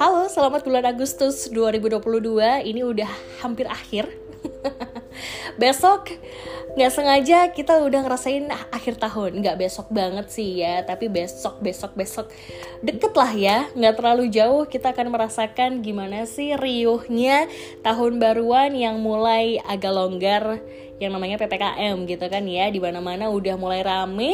Halo, selamat bulan Agustus 2022. Ini udah hampir akhir. Besok nggak sengaja kita udah ngerasain akhir tahun. Nggak besok banget sih ya, tapi besok, besok, besok deket lah ya. Nggak terlalu jauh kita akan merasakan gimana sih riuhnya tahun baruan yang mulai agak longgar yang namanya PPKM gitu kan ya di mana-mana udah mulai rame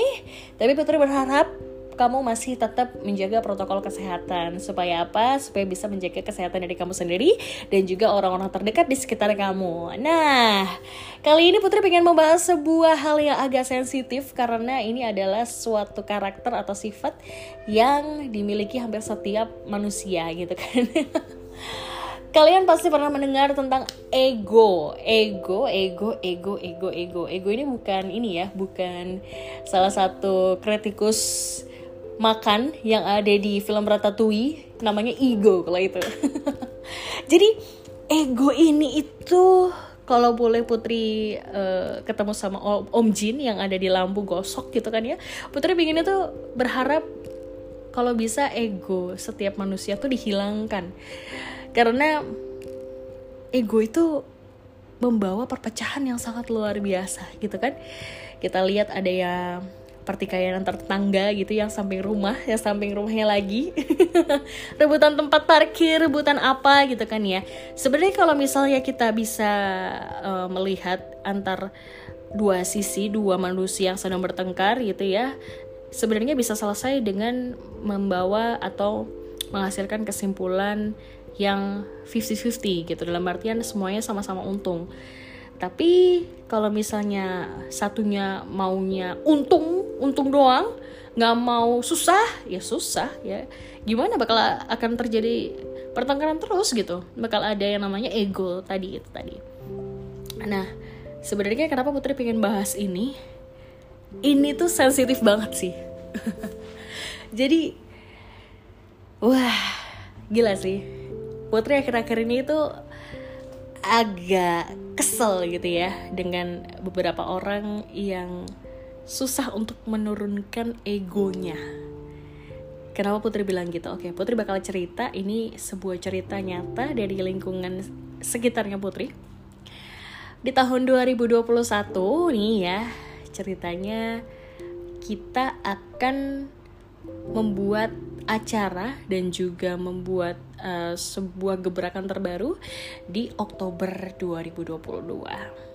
tapi Putri berharap kamu masih tetap menjaga protokol kesehatan supaya apa? Supaya bisa menjaga kesehatan dari kamu sendiri dan juga orang-orang terdekat di sekitar kamu. Nah, kali ini Putri pengen membahas sebuah hal yang agak sensitif karena ini adalah suatu karakter atau sifat yang dimiliki hampir setiap manusia gitu kan. Kalian pasti pernah mendengar tentang ego, ego, ego, ego, ego, ego. Ego ini bukan ini ya, bukan salah satu kritikus makan yang ada di film Ratatouille namanya ego kalau itu. Jadi ego ini itu kalau boleh Putri uh, ketemu sama Om, Om Jin yang ada di lampu gosok gitu kan ya. Putri pinginnya tuh berharap kalau bisa ego setiap manusia tuh dihilangkan. Karena ego itu membawa perpecahan yang sangat luar biasa gitu kan. Kita lihat ada yang pertikaian antar tetangga gitu yang samping rumah yang samping rumahnya lagi. Rebutan tempat parkir rebutan apa gitu kan ya. Sebenarnya kalau misalnya kita bisa uh, melihat antar dua sisi dua manusia yang sedang bertengkar gitu ya sebenarnya bisa selesai dengan membawa atau menghasilkan kesimpulan yang 50-50 gitu. Dalam artian semuanya sama-sama untung. Tapi kalau misalnya satunya maunya untung untung doang nggak mau susah ya susah ya. Gimana bakal akan terjadi pertengkaran terus gitu? Bakal ada yang namanya ego tadi itu tadi. Nah sebenarnya kenapa Putri pengen bahas ini? Ini tuh sensitif banget sih. Jadi wah gila sih. Putri akhir-akhir ini tuh agak kesel gitu ya dengan beberapa orang yang susah untuk menurunkan egonya. Kenapa Putri bilang gitu? Oke, Putri bakal cerita ini sebuah cerita nyata dari lingkungan sekitarnya Putri. Di tahun 2021 nih ya, ceritanya kita akan membuat acara dan juga membuat uh, sebuah gebrakan terbaru di Oktober 2022.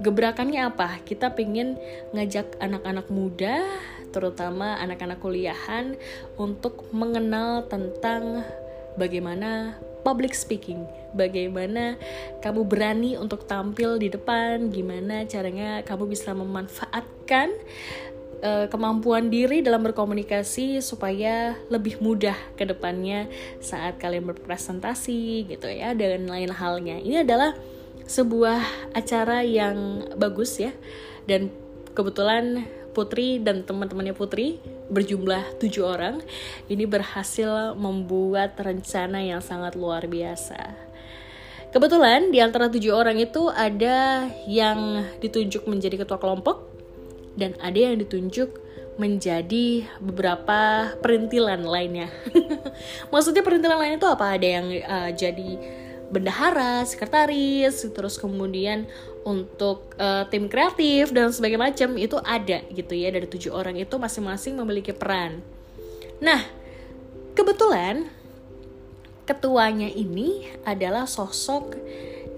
Gebrakannya apa? Kita pengen ngajak anak-anak muda, terutama anak-anak kuliahan, untuk mengenal tentang bagaimana public speaking, bagaimana kamu berani untuk tampil di depan, gimana caranya kamu bisa memanfaatkan uh, kemampuan diri dalam berkomunikasi supaya lebih mudah ke depannya saat kalian berpresentasi gitu ya dan lain halnya. Ini adalah sebuah acara yang bagus ya dan kebetulan Putri dan teman-temannya Putri berjumlah tujuh orang ini berhasil membuat rencana yang sangat luar biasa. Kebetulan di antara tujuh orang itu ada yang ditunjuk menjadi ketua kelompok, dan ada yang ditunjuk menjadi beberapa perintilan lainnya. Maksudnya perintilan lain itu apa? Ada yang uh, jadi bendahara, sekretaris, terus kemudian untuk uh, tim kreatif dan sebagainya macam itu ada gitu ya dari tujuh orang itu masing-masing memiliki peran. Nah, kebetulan ketuanya ini adalah sosok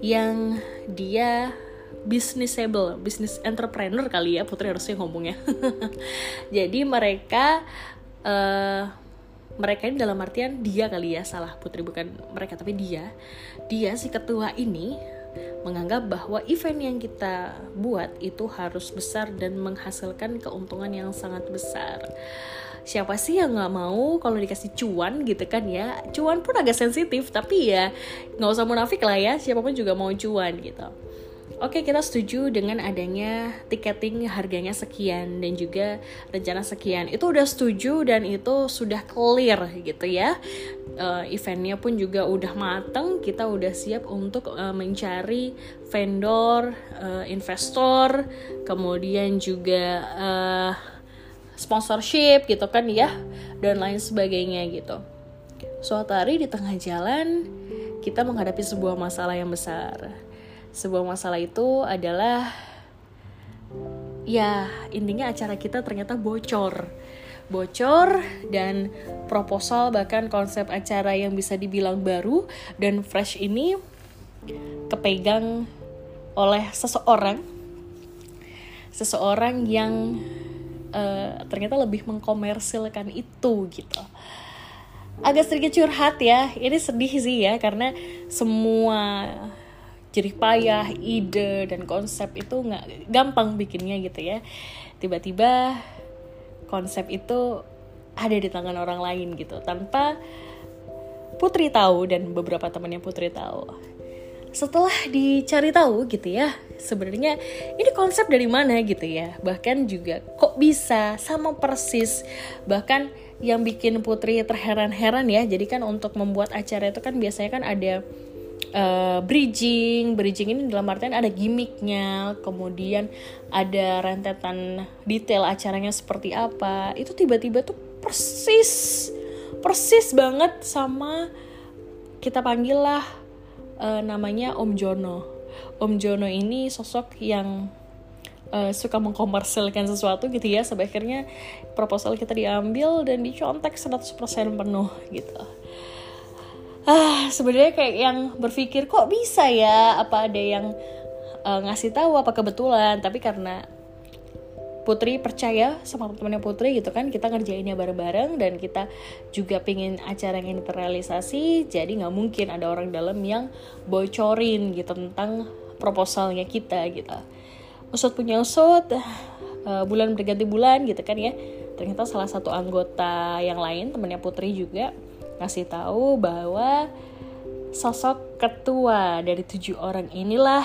yang dia businessable, business entrepreneur kali ya Putri harusnya ngomongnya. Jadi mereka uh, mereka ini dalam artian dia kali ya salah Putri bukan mereka tapi dia dia si ketua ini menganggap bahwa event yang kita buat itu harus besar dan menghasilkan keuntungan yang sangat besar. Siapa sih yang nggak mau kalau dikasih cuan gitu kan ya? Cuan pun agak sensitif tapi ya nggak usah munafik lah ya. Siapa pun juga mau cuan gitu Oke, kita setuju dengan adanya tiketing harganya sekian dan juga rencana sekian. Itu udah setuju dan itu sudah clear gitu ya. Uh, eventnya pun juga udah mateng. Kita udah siap untuk uh, mencari vendor, uh, investor, kemudian juga uh, sponsorship gitu kan ya dan lain sebagainya gitu. suatu hari di tengah jalan kita menghadapi sebuah masalah yang besar. Sebuah masalah itu adalah ya intinya acara kita ternyata bocor. Bocor dan proposal bahkan konsep acara yang bisa dibilang baru dan fresh ini kepegang oleh seseorang seseorang yang uh, ternyata lebih mengkomersilkan itu gitu agak sedikit curhat ya ini sedih sih ya karena semua jerih payah ide dan konsep itu nggak gampang bikinnya gitu ya. Tiba-tiba konsep itu ada di tangan orang lain gitu tanpa Putri tahu dan beberapa temannya Putri tahu. Setelah dicari tahu gitu ya sebenarnya ini konsep dari mana gitu ya? Bahkan juga kok bisa sama persis. Bahkan yang bikin Putri terheran-heran ya jadi kan untuk membuat acara itu kan biasanya kan ada uh, bridging bridging ini dalam artian ada gimmicknya kemudian ada rentetan detail acaranya seperti apa itu tiba-tiba tuh persis persis banget sama kita panggil lah uh, namanya Om Jono. Om Jono ini sosok yang uh, suka mengkomersilkan sesuatu gitu ya sampai proposal kita diambil dan dicontek 100% penuh gitu. Ah, sebenarnya kayak yang berpikir kok bisa ya? Apa ada yang uh, ngasih tahu apa kebetulan? Tapi karena Putri percaya sama teman-temannya Putri gitu kan kita ngerjainnya bareng-bareng dan kita juga pengen acara yang terrealisasi jadi nggak mungkin ada orang dalam yang bocorin gitu tentang proposalnya kita gitu. Usut punya usut uh, bulan berganti bulan gitu kan ya. Ternyata salah satu anggota yang lain temannya Putri juga ngasih tahu bahwa sosok ketua dari tujuh orang inilah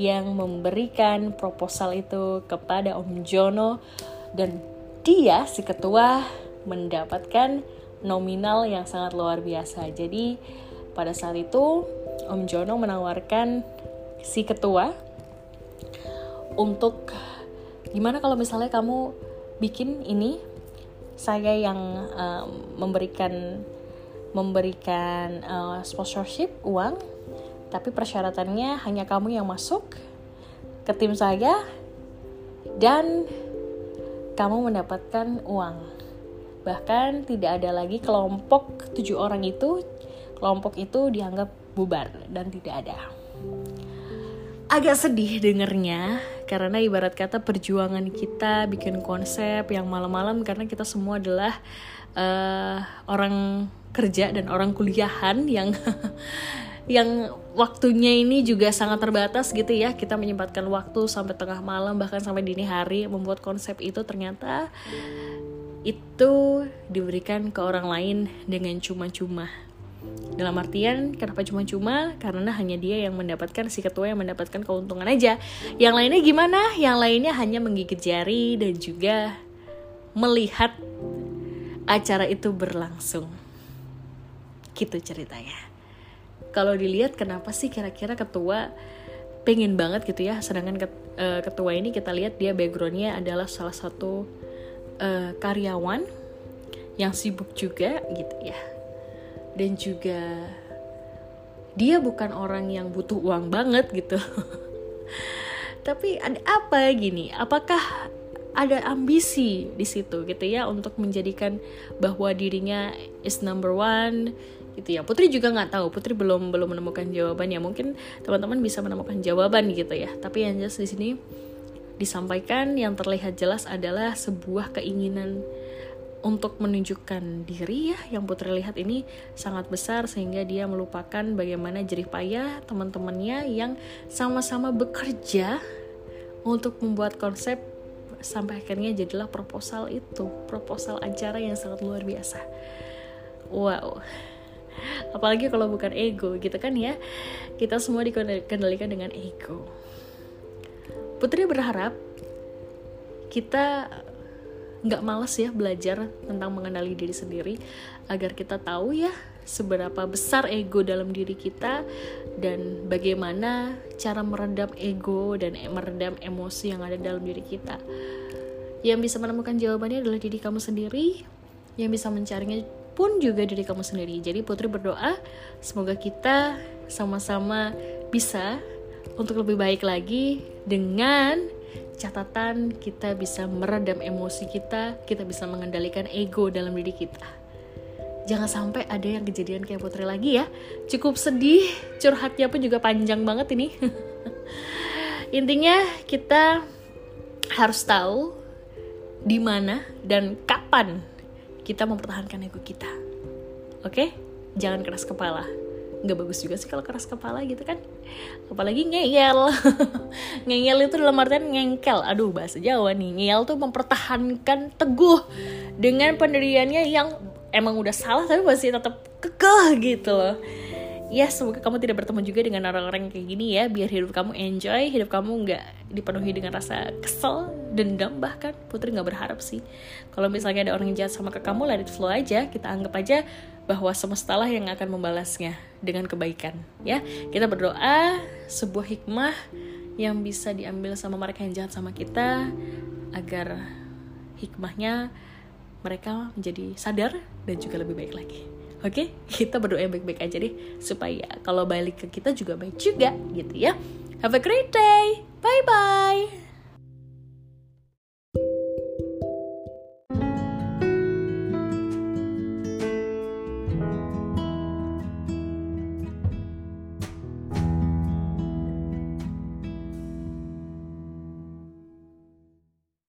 yang memberikan proposal itu kepada Om Jono dan dia si ketua mendapatkan nominal yang sangat luar biasa. Jadi pada saat itu Om Jono menawarkan si ketua untuk gimana kalau misalnya kamu bikin ini saya yang um, memberikan memberikan uh, sponsorship uang tapi persyaratannya hanya kamu yang masuk ke tim saya dan kamu mendapatkan uang. Bahkan tidak ada lagi kelompok tujuh orang itu, kelompok itu dianggap bubar dan tidak ada. Agak sedih dengernya karena ibarat kata perjuangan kita bikin konsep yang malam-malam karena kita semua adalah uh, orang kerja dan orang kuliahan yang yang waktunya ini juga sangat terbatas gitu ya. Kita menyempatkan waktu sampai tengah malam bahkan sampai dini hari membuat konsep itu ternyata itu diberikan ke orang lain dengan cuma-cuma. Dalam artian kenapa cuma-cuma? Karena hanya dia yang mendapatkan si ketua yang mendapatkan keuntungan aja. Yang lainnya gimana? Yang lainnya hanya menggigit jari dan juga melihat acara itu berlangsung gitu ceritanya. Kalau dilihat kenapa sih kira-kira ketua pengen banget gitu ya sedangkan eh, ketua ini kita lihat dia backgroundnya adalah salah satu uh, karyawan yang sibuk juga gitu ya. Dan juga dia bukan orang yang butuh uang banget gitu. Tapi ada apa gini? Apakah ada ambisi di situ gitu ya untuk menjadikan bahwa dirinya is number one gitu ya. Putri juga nggak tahu. Putri belum belum menemukan jawabannya mungkin teman-teman bisa menemukan jawaban gitu ya. Tapi yang jelas di sini disampaikan yang terlihat jelas adalah sebuah keinginan untuk menunjukkan diri ya. Yang Putri lihat ini sangat besar sehingga dia melupakan bagaimana jerih payah teman-temannya yang sama-sama bekerja untuk membuat konsep sampai akhirnya jadilah proposal itu proposal acara yang sangat luar biasa. Wow apalagi kalau bukan ego gitu kan ya kita semua dikendalikan dengan ego Putri berharap kita nggak males ya belajar tentang mengenali diri sendiri agar kita tahu ya seberapa besar ego dalam diri kita dan bagaimana cara meredam ego dan meredam emosi yang ada dalam diri kita. Yang bisa menemukan jawabannya adalah diri kamu sendiri, yang bisa mencarinya pun juga diri kamu sendiri. Jadi Putri berdoa semoga kita sama-sama bisa untuk lebih baik lagi dengan catatan kita bisa meredam emosi kita, kita bisa mengendalikan ego dalam diri kita. Jangan sampai ada yang kejadian kayak Putri lagi ya. Cukup sedih, curhatnya pun juga panjang banget ini. Intinya kita harus tahu di mana dan kapan kita mempertahankan ego kita. Oke? Jangan keras kepala. Nggak bagus juga sih kalau keras kepala gitu kan. Apalagi ngeyel. ngeyel itu dalam artian ngengkel. Aduh, bahasa Jawa nih. Ngeyel tuh mempertahankan teguh dengan pendiriannya yang emang udah salah tapi masih tetap kekeh gitu loh ya semoga kamu tidak bertemu juga dengan orang-orang kayak gini ya biar hidup kamu enjoy hidup kamu nggak dipenuhi dengan rasa kesel dendam bahkan putri nggak berharap sih. Kalau misalnya ada orang yang jahat sama ke kamu let it flow aja. Kita anggap aja bahwa semesta lah yang akan membalasnya dengan kebaikan ya. Kita berdoa sebuah hikmah yang bisa diambil sama mereka yang jahat sama kita agar hikmahnya mereka menjadi sadar dan juga lebih baik lagi. Oke, okay? kita berdoa baik-baik aja deh supaya kalau balik ke kita juga baik juga gitu ya. Have a great day. Bye bye.